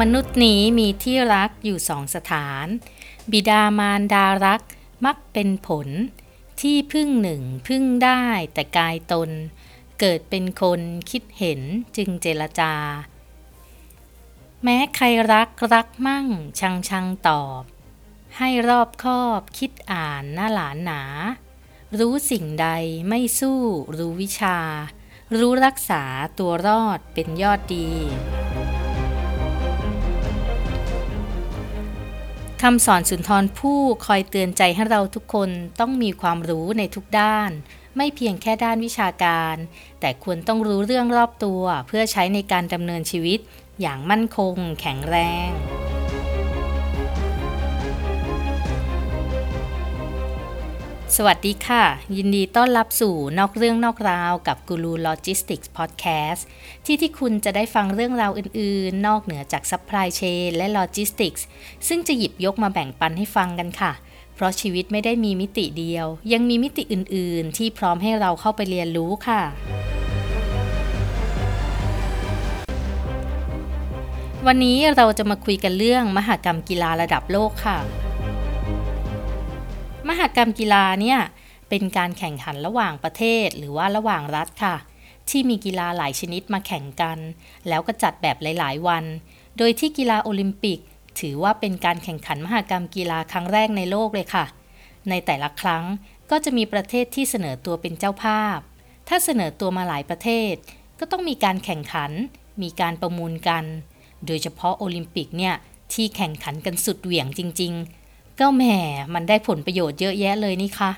มนุษย์นี้มีที่รักอยู่สองสถาน บิดามารดารักมักเป็นผล ที่พึ่งหนึ่งพึ่งได้แต่กายตน เกิดเป็นคนคิดเห็นจึงเจรจา แม้ใครรักรักมั่งชังชังตอบ ให้รอบคอบคิดอ่านหน้าหลานหนา รู้สิ่งใดไม่สู้รู้วิชา รู้รักษาตัวรอดเป็นยอดดี คำสอนสุนทรผู้คอยเตือนใจให้เราทุกคนต้องมีความรู้ในทุกด้าน ไม่เพียงแค่ด้านวิชาการ แต่ควรต้องรู้เรื่องรอบตัว เพื่อใช้ในการดำเนินชีวิตอย่างมั่นคง แข็งแรง สวัสดีค่ะ ยินดีต้อนรับสู่นอกเรื่องนอกราวกับ Guru Logistics Podcast ที่ที่คุณจะได้ฟังเรื่องราวอื่นๆ นอกเหนือจาก supply chain และโลจิสติกส์ซึ่งจะหยิบยกมาแบ่งปันให้ฟังกันค่ะ เพราะชีวิตไม่ได้มีมิติเดียว ยังมีมิติอื่นๆ ที่พร้อมให้เราเข้าไปเรียนรู้ค่ะวันนี้เราจะมาคุยกันเรื่องมหกรรมกีฬาระดับโลกค่ะ หกรรมกีฬาเนี่ยเป็นการแข่งขันระหว่างประเทศหรือว่าระหว่างรัฐค่ะ ที่มีกีฬาหลายชนิดมาแข่งกัน แล้วก็จัดแบบหลาย ๆ วัน โดยที่กีฬาโอลิมปิก ถือว่าเป็นการแข่งขันมหกรรมกีฬาครั้งแรกในโลกเลยค่ะ ในแต่ละครั้งก็จะมีประเทศที่เสนอตัวเป็นเจ้าภาพ ถ้าเสนอตัวมาหลายประเทศ ก็ต้องมีการแข่งขัน มีการประมูลกัน โดยเฉพาะโอลิมปิกเนี่ยที่แข่งขันกันสุดเหวี่ยงจริง ๆ ก็แหมมันได้ผลประโยชน์เยอะแยะเลยนี่คะ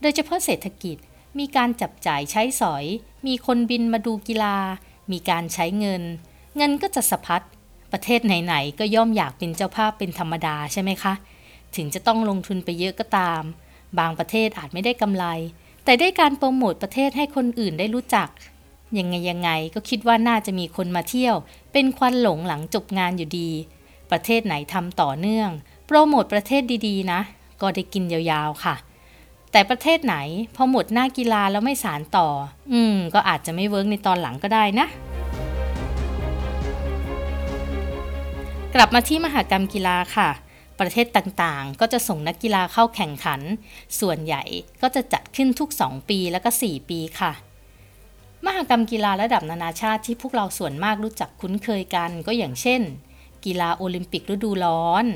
โดยเฉพาะเศรษฐกิจ มีการจับจ่ายใช้สอย มีคนบินมาดูกีฬา มีการใช้เงิน เงินก็จะสะพัด ประเทศไหนๆ ก็ย่อมอยากเป็นเจ้าภาพเป็นธรรมดาใช่ไหมคะ ถึงจะต้องลงทุนไปเยอะก็ตาม บางประเทศอาจไม่ได้กำไร แต่ได้การโปรโมทประเทศให้คนอื่นได้รู้จัก ยังไงยังไงก็คิดว่าน่าจะมีคนมาเที่ยว เป็นควันหลงหลังจบงานอยู่ดี ประเทศไหนทำต่อเนื่อง โปรโมทประเทศดีๆ นะ ก็ได้กินยาวๆค่ะ แต่ประเทศไหนพอหมดหน้ากีฬาแล้วไม่สารต่อ อืม ก็อาจจะไม่เวิร์กในตอนหลังก็ได้นะ กลับมาที่มหากรรมกีฬาค่ะ ประเทศต่างๆ ก็จะส่งนักกีฬาเข้าแข่งขัน ส่วนใหญ่ก็จะจัดขึ้นทุก 2 ปีแล้วก็ 4 ปีค่ะมหกรรมกีฬาระดับนานาชาติที่พวกเราส่วนมากรู้จักคุ้นเคยกันก็อย่างเช่น กีฬาโอลิมปิกฤดูร้อน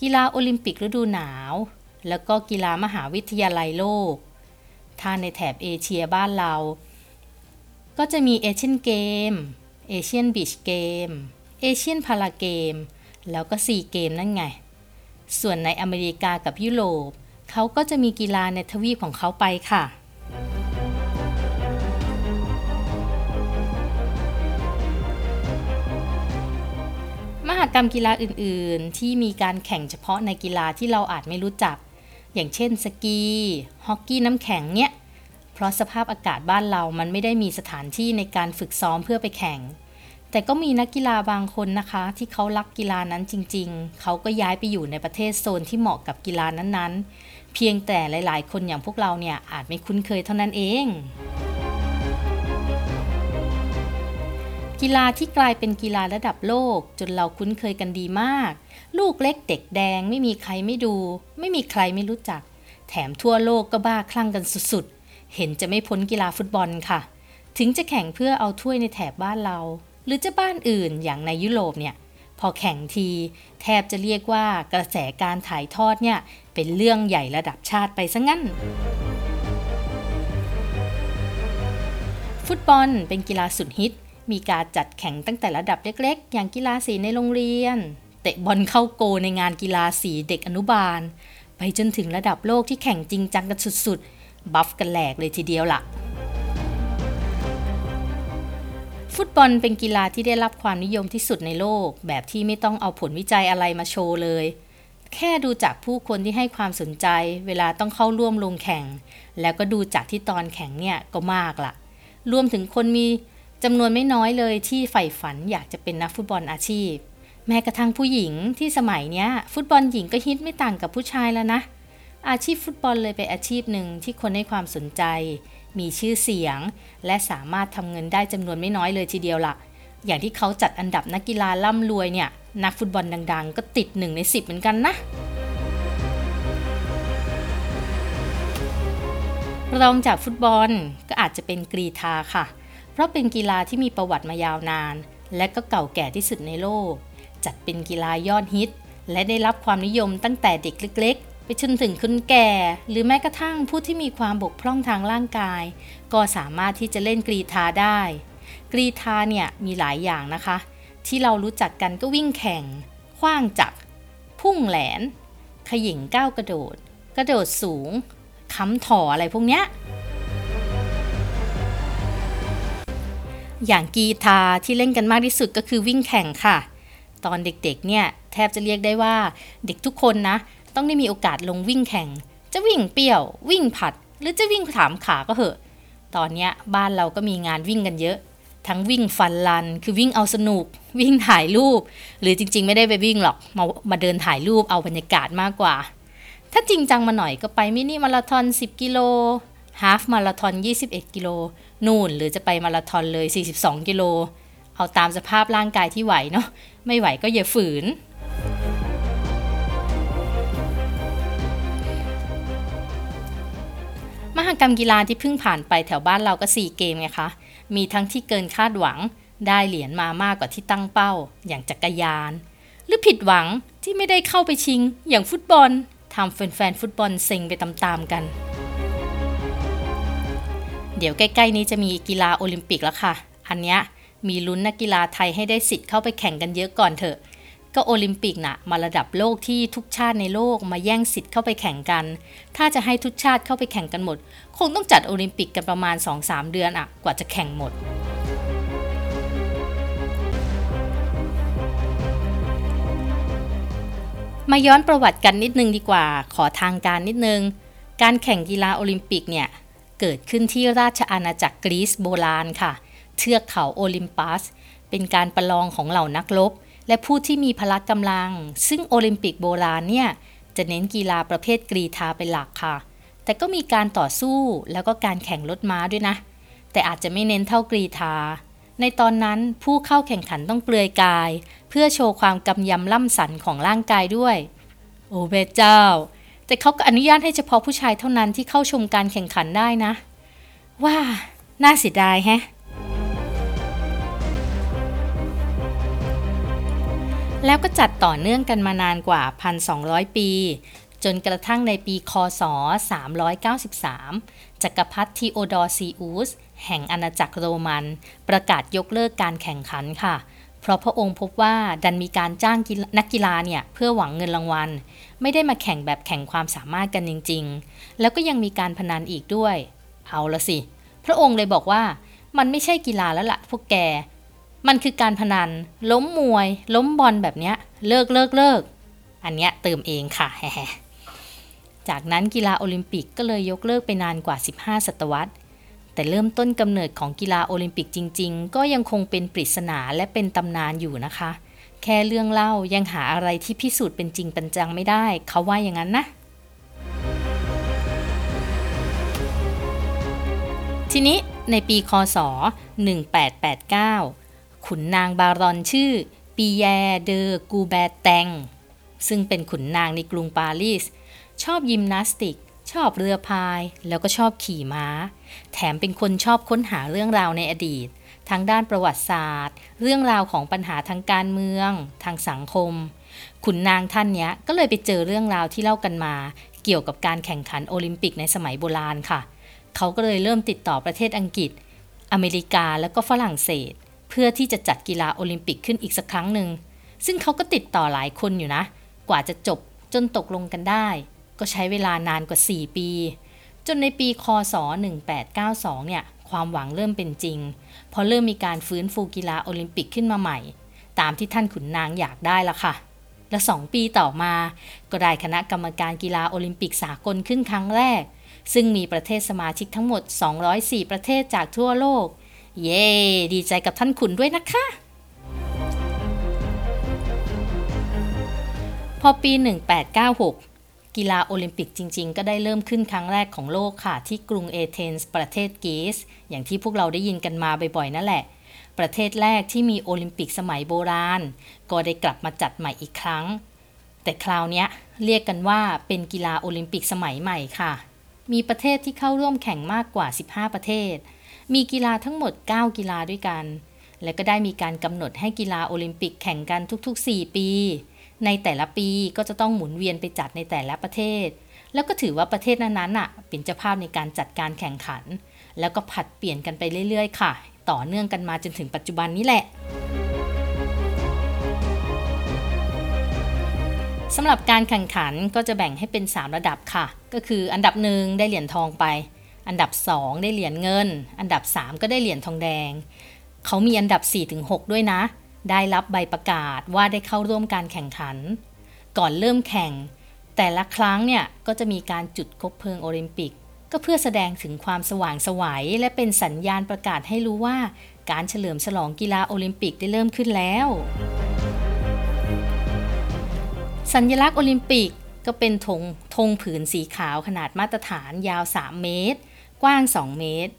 กีฬาโอลิมปิกฤดูหนาว แล้วก็กีฬามหาวิทยาลัยโลก ถ้าในแถบเอเชียบ้านเรา ก็จะมีเอเชียนเกม เอเชียนบีชเกม เอเชียนพาราเกม แล้วก็ซีเกมนั่นไง ส่วนในอเมริกากับยุโรปเขาก็จะมีกีฬาในทวีปของเขาไปค่ะ มหกรรมกีฬาอื่น ๆ ที่มีการแข่งเฉพาะในกีฬาที่เราอาจไม่รู้จัก อย่างเช่นสกี ฮอกกี้น้ำแข็งเนี่ย เพราะสภาพอากาศบ้านเรามันไม่ได้มีสถานที่ในการฝึกซ้อมเพื่อไปแข่ง แต่ก็มีนักกีฬาบางคนนะคะ ที่เขารักกีฬานั้นจริง ๆ เขาก็ย้ายไปอยู่ในประเทศโซนที่เหมาะกับกีฬานั้น ๆ เพียงแต่หลาย ๆ คนอย่างพวกเราเนี่ยอาจไม่คุ้นเคยเท่านั้นเอง กีฬาที่กลายเป็นกีฬาระดับโลก จนเราคุ้นเคยกันดีมาก ลูกเล็กเด็กแดงไม่มีใครไม่ดู ไม่มีใครไม่รู้จัก แถมทั่วโลกก็บ้าคลั่งกันสุดๆ เห็นจะไม่พ้นกีฬาฟุตบอลค่ะ ถึงจะแข่งเพื่อเอาถ้วยในแถบบ้านเรา หรือจะบ้านอื่นอย่างในยุโรปเนี่ย พอแข่งทีแทบจะเรียกว่ากระแสการถ่ายทอดเนี่ยเป็นเรื่องใหญ่ระดับชาติไปซะงั้นฟุตบอลเป็นกีฬาสุดฮิต มีการจัดแข่งตั้งแต่ระดับเล็กๆ อย่างกีฬาสีในโรงเรียน เตะบอลเข้าโกในงานกีฬาสีเด็กอนุบาล ไปจนถึงระดับโลกที่แข่งจริงจังกันสุดๆ บัฟกันแหลกเลยทีเดียวล่ะ ฟุตบอลเป็นกีฬาที่ได้รับความนิยมที่สุดในโลก แบบที่ไม่ต้องเอาผลวิจัยอะไรมาโชว์เลย แค่ดูจากผู้คนที่ให้ความสนใจ เวลาต้องเข้าร่วมลงแข่ง แล้วก็ดูจากที่ตอนแข่งเนี่ยก็มากล่ะ รวมถึงคนมี จำนวนไม่น้อยเลยที่ใฝ่ฝันอยากจะเป็นนักฟุตบอลอาชีพ แม้กระทั่งผู้หญิงที่สมัยเนี้ย ฟุตบอลหญิงก็ฮิตไม่ต่างกับผู้ชายแล้วนะ อาชีพฟุตบอลเลยเป็นอาชีพหนึ่งที่คนให้ความสนใจ มีชื่อเสียง และสามารถทำเงินได้จำนวนไม่น้อยเลยทีเดียวละ่ะ อย่างที่เขาจัดอันดับนักกีฬาร่ำรวยเนี่ย นักฟุตบอลดัง ๆ ก็ติดหนึ่งในสิบเหมือนกันนะรองจากฟุตบอลก็อาจจะเป็นกรีธาค่ะ เพราะเป็นกีฬาที่มีประวัติมายาวนาน และก็เก่าแก่ที่สุดในโลก จัดเป็นกีฬายอดฮิต และได้รับความนิยมตั้งแต่เด็กเล็กๆ ไปจนถึงคนแก่ หรือแม้กระทั่งผู้ที่มีความบกพร่องทางร่างกาย ก็สามารถที่จะเล่นกรีธาได้ กรีธาเนี่ยมีหลายอย่างนะคะ ที่เรารู้จักกันก็วิ่งแข่งขว้างจักรพุ่งแหลนขยิงก้าวกระโดด กระโดดสูงค้ำถ่ออะไรพวกเนี้ย อย่างกีทาที่เล่นกันมากที่สุดก็คือวิ่งแข่งค่ะ ตอนเด็กๆเนี่ยแทบจะเรียกได้ว่าเด็กทุกคนนะ ต้องได้มีโอกาสลงวิ่งแข่ง จะวิ่งเปี้ยว วิ่งผัด หรือจะวิ่งถามขาก็เหอะ ตอนเนี้ยบ้านเราก็มีงานวิ่งกันเยอะ ทั้งวิ่งฟันลัน คือวิ่งเอาสนุก วิ่งถ่ายรูป หรือจริงๆ ไม่ได้ไปวิ่งหรอกมามาเดินถ่ายรูปเอาบรรยากาศมากกว่า ถ้าจริงจังมาหน่อยก็ไปมินิมาราธอน 10 กิโลฮาฟมาราธอน 21 กิโล นู่นหรือจะไปมาราธอนเลย 42 กิโล เอาตามสภาพร่างกายที่ไหวเนาะไม่ไหวก็อย่าฝืน มหกรรมกีฬาที่เพิ่งผ่านไปแถวบ้านเราก็ 4 เกมไงคะ มีทั้งที่เกินคาดหวังได้เหรียญมามากกว่าที่ตั้งเป้า อย่างจักรยาน หรือผิดหวังที่ไม่ได้เข้าไปชิง อย่างฟุตบอลทำแฟนๆฟุตบอลเซ็งไปตามๆกัน เดี๋ยวใกล้ๆนี้จะมีกีฬาโอลิมปิกแล้วค่ะ อันเนี้ยมีลุ้นนักกีฬาไทยให้ได้สิทธิ์เข้าไปแข่งกันเยอะก่อนเถอะ ก็โอลิมปิกน่ะมาระดับโลกที่ทุกชาติในโลกมาแย่งสิทธิ์เข้าไปแข่งกัน ถ้าจะให้ทุกชาติเข้าไปแข่งกันหมด คงต้องจัดโอลิมปิกกันประมาณ 2-3 เดือนอะกว่าจะแข่งหมดมาย้อนประวัติกันนิดนึงดีกว่า ขอทางการนิดนึง การแข่งกีฬาโอลิมปิกเนี่ย เกิดขึ้นที่ราชอาณาจักรกรีซโบราณค่ะ เทือกเขาโอลิมปัส เป็นการประลองของเหล่านักรบและผู้ที่มีพละกำลัง ซึ่งโอลิมปิกโบราณเนี่ยจะเน้นกีฬาประเภทกรีธาเป็นหลักค่ะ แต่ก็มีการต่อสู้แล้วก็การแข่งรถม้าด้วยนะ แต่อาจจะไม่เน้นเท่ากรีธา ในตอนนั้นผู้เข้าแข่งขันต้องเปลือยกาย เพื่อโชว์ความกำยำล่ำสันของร่างกายด้วย โอ้เบเจ้า แต่เขาก็อนุญาตให้เฉพาะผู้ชายเท่านั้นที่เข้าชมการแข่งขันได้นะ ว่า น่าเสียดายแฮะ แล้วก็จัดต่อเนื่องกันมานานกว่า 1,200 ปี จนกระทั่งในปีคศ 393 จักรพรรดิทีโอดอร์ซีอุสแห่งอาณาจักรโรมัน ประกาศยกเลิกการแข่งขันค่ะ เพราะพระองค์พบว่าดันมีการจ้างนักกีฬาเนี่ยเพื่อหวังเงินรางวัล ไม่ได้มาแข่งแบบแข่งความสามารถกันจริง ๆ แล้วก็ยังมีการพนันอีกด้วย เอาละสิ พระองค์เลยบอกว่ามันไม่ใช่กีฬาแล้วละ่ะพวกแก มันคือการพนัน ล้มมวย ล้มบอลแบบเนี้ยเลิกเลิกเลิก อันเนี้ยเติมเองค่ะแจากนั้นกีฬาโอลิมปิกก็เลยยกเลิกไปนานกว่า 15 ศตวรรษ แต่เริ่มต้นกำเนิดของกีฬาโอลิมปิกจริง ๆ ก็ยังคงเป็นปริศนาและเป็นตำนานอยู่นะคะ แค่เรื่องเล่ายังหาอะไรที่พิสูจน์เป็นจริงเป็นจังไม่ได้ เขาว่าอย่างนั้นนะทีนี้ในปีคศ 1889 ขุนนางบารอนชื่อปีแยเดอกูแบแตง ซึ่งเป็นขุนนางในกรุงปารีส ชอบยิมนาสติก ชอบเรือพาย แล้วก็ชอบขี่ม้า แถมเป็นคนชอบค้นหาเรื่องราวในอดีตทั้งด้านประวัติศาสตร์ เรื่องราวของปัญหาทางการเมือง ทางสังคม ขุนนางท่านเนี้ยก็เลยไปเจอเรื่องราวที่เล่ากันมา เกี่ยวกับการแข่งขันโอลิมปิกในสมัยโบราณค่ะ เขาก็เลยเริ่มติดต่อประเทศอังกฤษ อเมริกาแล้วก็ฝรั่งเศส เพื่อที่จะจัดกีฬาโอลิมปิกขึ้นอีกสักครั้งหนึ่งซึ่งเขาก็ติดต่อหลายคนอยู่นะ กว่าจะจบจนตกลงกันได้ ก็ใช้เวลานานกว่า 4 ปี จนในปีคศ 1892 เนี่ย ความหวังเริ่มเป็นจริง พอเริ่มมีการฟื้นฟูกีฬาโอลิมปิกขึ้นมาใหม่ ตามที่ท่านขุนนางอยากได้ละค่ะ และสองปีต่อมา ก็ได้คณะกรรมการกีฬาโอลิมปิกสากลขึ้นครั้งแรก ซึ่งมีประเทศสมาชิกทั้งหมด 204 ประเทศจากทั่วโลก เย้ ดีใจกับท่านขุนด้วยนะคะพอปี 1896 กีฬาโอลิมปิกจริง ๆ ก็ได้เริ่มขึ้นครั้งแรกของโลกค่ะ ที่กรุงเอเธนส์ประเทศกรีซอย่างที่พวกเราได้ยินกันมาบ่อยๆนั่นแหละ ประเทศแรกที่มีโอลิมปิกสมัยโบราณ ก็ได้กลับมาจัดใหม่อีกครั้ง แต่คราวนี้เรียกกันว่าเป็นกีฬาโอลิมปิกสมัยใหม่ค่ะ มีประเทศที่เข้าร่วมแข่งมากกว่า 15 ประเทศ มีกีฬาทั้งหมด 9 กีฬาด้วยกัน และก็ได้มีการกำหนดให้กีฬาโอลิมปิกแข่งกันทุก ๆ 4 ปี ในแต่ละปีก็จะต้องหมุนเวียนไปจัดในแต่ละประเทศ แล้วก็ถือว่าประเทศนั้นๆน่ะเป็นเจ้าภาพในการจัดการแข่งขัน แล้วก็ผัดเปลี่ยนกันไปเรื่อยๆ ค่ะ ต่อเนื่องกันมาจนถึงปัจจุบันนี้แหละสำหรับการแข่งขันก็จะแบ่งให้เป็น 3 ระดับค่ะ ก็คืออันดับหนึ่งได้เหรียญทองไป อันดับ 2 ได้เหรียญเงิน อันดับ 3 ก็ได้เหรียญทองแดง เขามีอันดับ 4-6 ด้วยนะ ได้รับใบประกาศว่าได้เข้าร่วมการแข่งขัน ก่อนเริ่มแข่ง แต่ละครั้งเนี่ยก็จะมีการจุดคบเพลิงโอลิมปิก ก็เพื่อแสดงถึงความสว่างสวัยและเป็นสัญญาณประกาศให้รู้ว่าการเฉลิมฉลองกีฬาโอลิมปิกได้เริ่มขึ้นแล้ว สัญลักษณ์โอลิมปิกก็เป็นธงธงผืนสีขาวขนาดมาตรฐานยาว 3 เมตร กว้าง 2 เมตร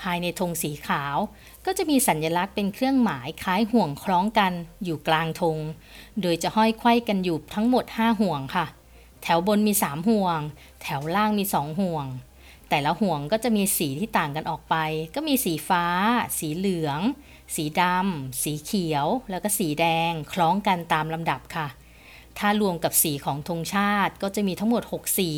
ภายในธงสีขาว ก็จะมีสัญลักษณ์เป็นเครื่องหมายคล้ายห่วงคล้องกันอยู่กลางธง โดยจะห้อยไขว้กันอยู่ทั้งหมด 5 ห่วงค่ะ แถวบนมี 3 ห่วง แถวล่างมี 2 ห่วง แต่ละห่วงก็จะมีสีที่ต่างกันออกไป ก็มีสีฟ้า สีเหลือง สีดำ สีเขียว แล้วก็สีแดง คล้องกันตามลำดับค่ะ ถ้ารวมกับสีของธงชาติก็จะมีทั้งหมด 6 สี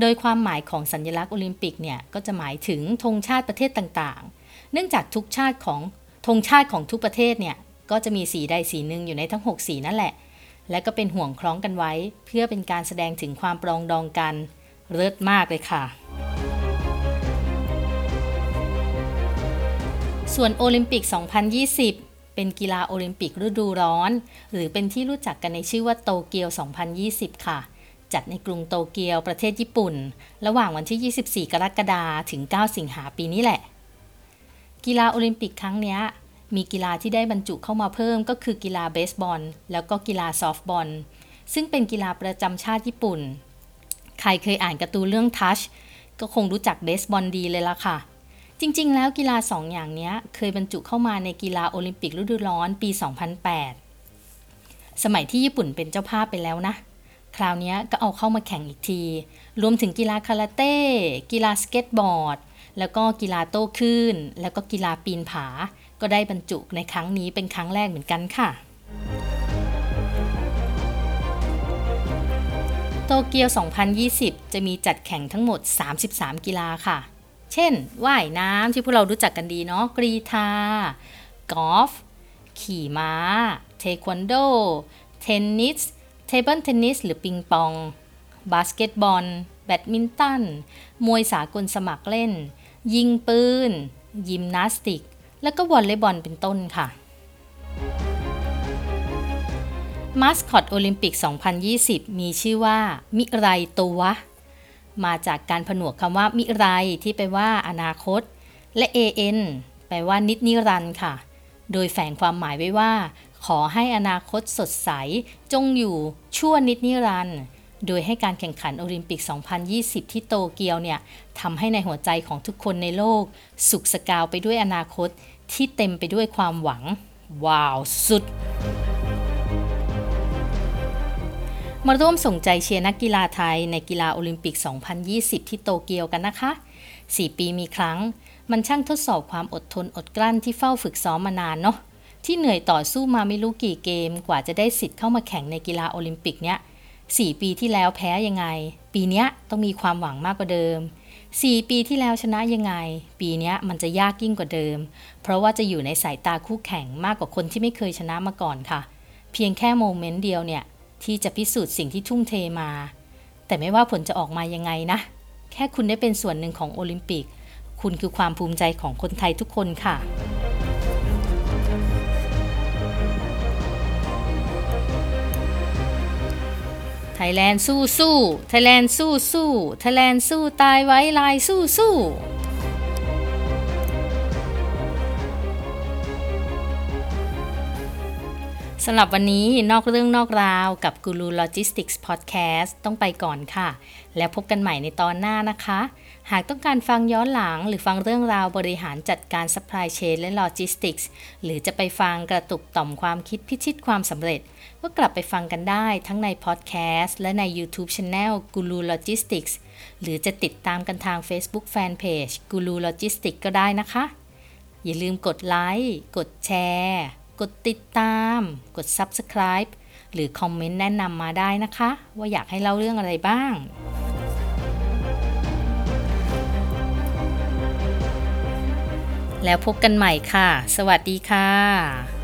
โดยความหมายของสัญลักษณ์โอลิมปิกเนี่ย ก็จะหมายถึงธงชาติประเทศต่างๆ เนื่องจากทุกชาติของธงชาติของทุกประเทศเนี่ยก็จะมีสีใดสีหนึ่งอยู่ในทั้ง 6 สีนั่นแหละ และก็เป็นห่วงคล้องกันไว้ เพื่อเป็นการแสดงถึงความปรองดองกันเลิศมากเลยค่ะ ส่วนโอลิมปิก 2020 เป็นกีฬาโอลิมปิกฤดูร้อน หรือเป็นที่รู้จักกันในชื่อว่าโตเกียว 2020 ค่ะ จัดในกรุงโตเกียวประเทศญี่ปุ่น ระหว่างวันที่ 24 กรกฎาคมถึง 9 สิงหาปีนี้แหละ กีฬาโอลิมปิกครั้งนี้มีกีฬาที่ได้บรรจุเข้ามาเพิ่มก็คือกีฬาเบสบอล แล้วก็กีฬาซอฟต์บอล ซึ่งเป็นกีฬาประจำชาติญี่ปุ่น ใครเคยอ่านการ์ตูนเรื่องทัชก็คงรู้จักเบสบอลดีเลยล่ะค่ะ จริงๆ แล้วกีฬาสองอย่างนี้เคยบรรจุเข้ามาในกีฬาโอลิมปิกฤดูร้อนปี 2008 สมัยที่ญี่ปุ่นเป็นเจ้าภาพไปแล้วนะ คราวนี้ก็เอาเข้ามาแข่งอีกที รวมถึงกีฬาคาราเต้ กีฬาสเก็ตบอร์ด แล้วก็กีฬาโต้คลื่น แล้วก็กีฬาปีนผา ก็ได้บรรจุในครั้งนี้เป็นครั้งแรกเหมือนกันค่ะ โตเกียว 2020 จะมีจัดแข่งทั้งหมด 33 กีฬาค่ะ เช่น ว่ายน้ำที่พวกเรารู้จักกันดีเนาะ กรีธากอล์ฟ ขี่ม้า เทควันโด เทนนิส table tennis หรือปิงปอง บาสเกตบอลแบดมินตัน มวยสากลสมัครเล่น ยิงปืน ยิมนาสติก แล้วก็วอลเลย์บอลเป็นต้นค่ะมาสคอตโอลิมปิก 2020 มีชื่อว่า มิไรตัว มาจากการผนวกคำว่ามิไรที่แปลว่าอนาคต และ AN แปลว่านิดนิรันด์ค่ะ โดยแฝงความหมายไว้ว่า ขอให้อนาคตสดใส จงอยู่ชั่วนิดนิรันด์ โดยให้การแข่งขันโอลิมปิก 2020 ที่โตเกียวเนี่ยทำให้ในหัวใจของทุกคนในโลก สุขสกาวไปด้วยอนาคตที่เต็มไปด้วยความหวัง wow สุด มาร่วมส่งใจเชียร์นักกีฬาไทยในกีฬาโอลิมปิก 2020 ที่โตเกียวกันนะคะ 4 ปีมีครั้ง มันช่างทดสอบความอดทนอดกลั้นที่เฝ้าฝึกซ้อมมานานเนาะที่เหนื่อยต่อสู้มาไม่รู้กี่เกม กว่าจะได้สิทธิ์เข้ามาแข่งในกีฬาโอลิมปิกเนี้ย 4 ปีที่แล้วแพ้ยังไง ปีนี้ต้องมีความหวังมากกว่าเดิม 4 ปีที่แล้วชนะยังไง ปีนี้มันจะยากยิ่งกว่าเดิม เพราะว่าจะอยู่ในสายตาคู่แข่งมากกว่าคนที่ไม่เคยชนะมาก่อนค่ะ เพียงแค่โมเมนต์เดียวเนี่ย ที่จะพิสูจน์สิ่งที่ทุ่มเทมา แต่ไม่ว่าผลจะออกมายังไงนะ แค่คุณได้เป็นส่วนหนึ่งของโอลิมปิก คุณคือความภูมิใจของคนไทยทุกคนค่ะ ไทยแลนด์สู้สู้ไทยแลนด์สู้สู้ไทยแลนด์สู้ตายไว้ลายสู้สู้ สำหรับวันนี้นอกเรื่องนอกราวกับ Guru Logistics Podcast ต้องไปก่อนค่ะ แล้วพบกันใหม่ในตอนหน้านะคะ หากต้องการฟังย้อนหลัง หรือฟังเรื่องราวบริหารจัดการ supply chain และ logistics หรือจะไปฟังกระตุกต่อมความคิดพิชิตความสำเร็จ ก็กลับไปฟังกันได้ทั้งใน podcast และใน YouTube Channel Guru Logistics หรือจะติดตามกันทาง Facebook Fanpage Guru Logistics ก็ได้นะคะ อย่าลืมกดไลค์กดแชร์ กดติดตาม กด Subscribe หรือคอมเมนต์แนะนำมาได้นะคะ ว่าอยากให้เล่าเรื่องอะไรบ้างแล้วพบกันใหม่ค่ะ สวัสดีค่ะ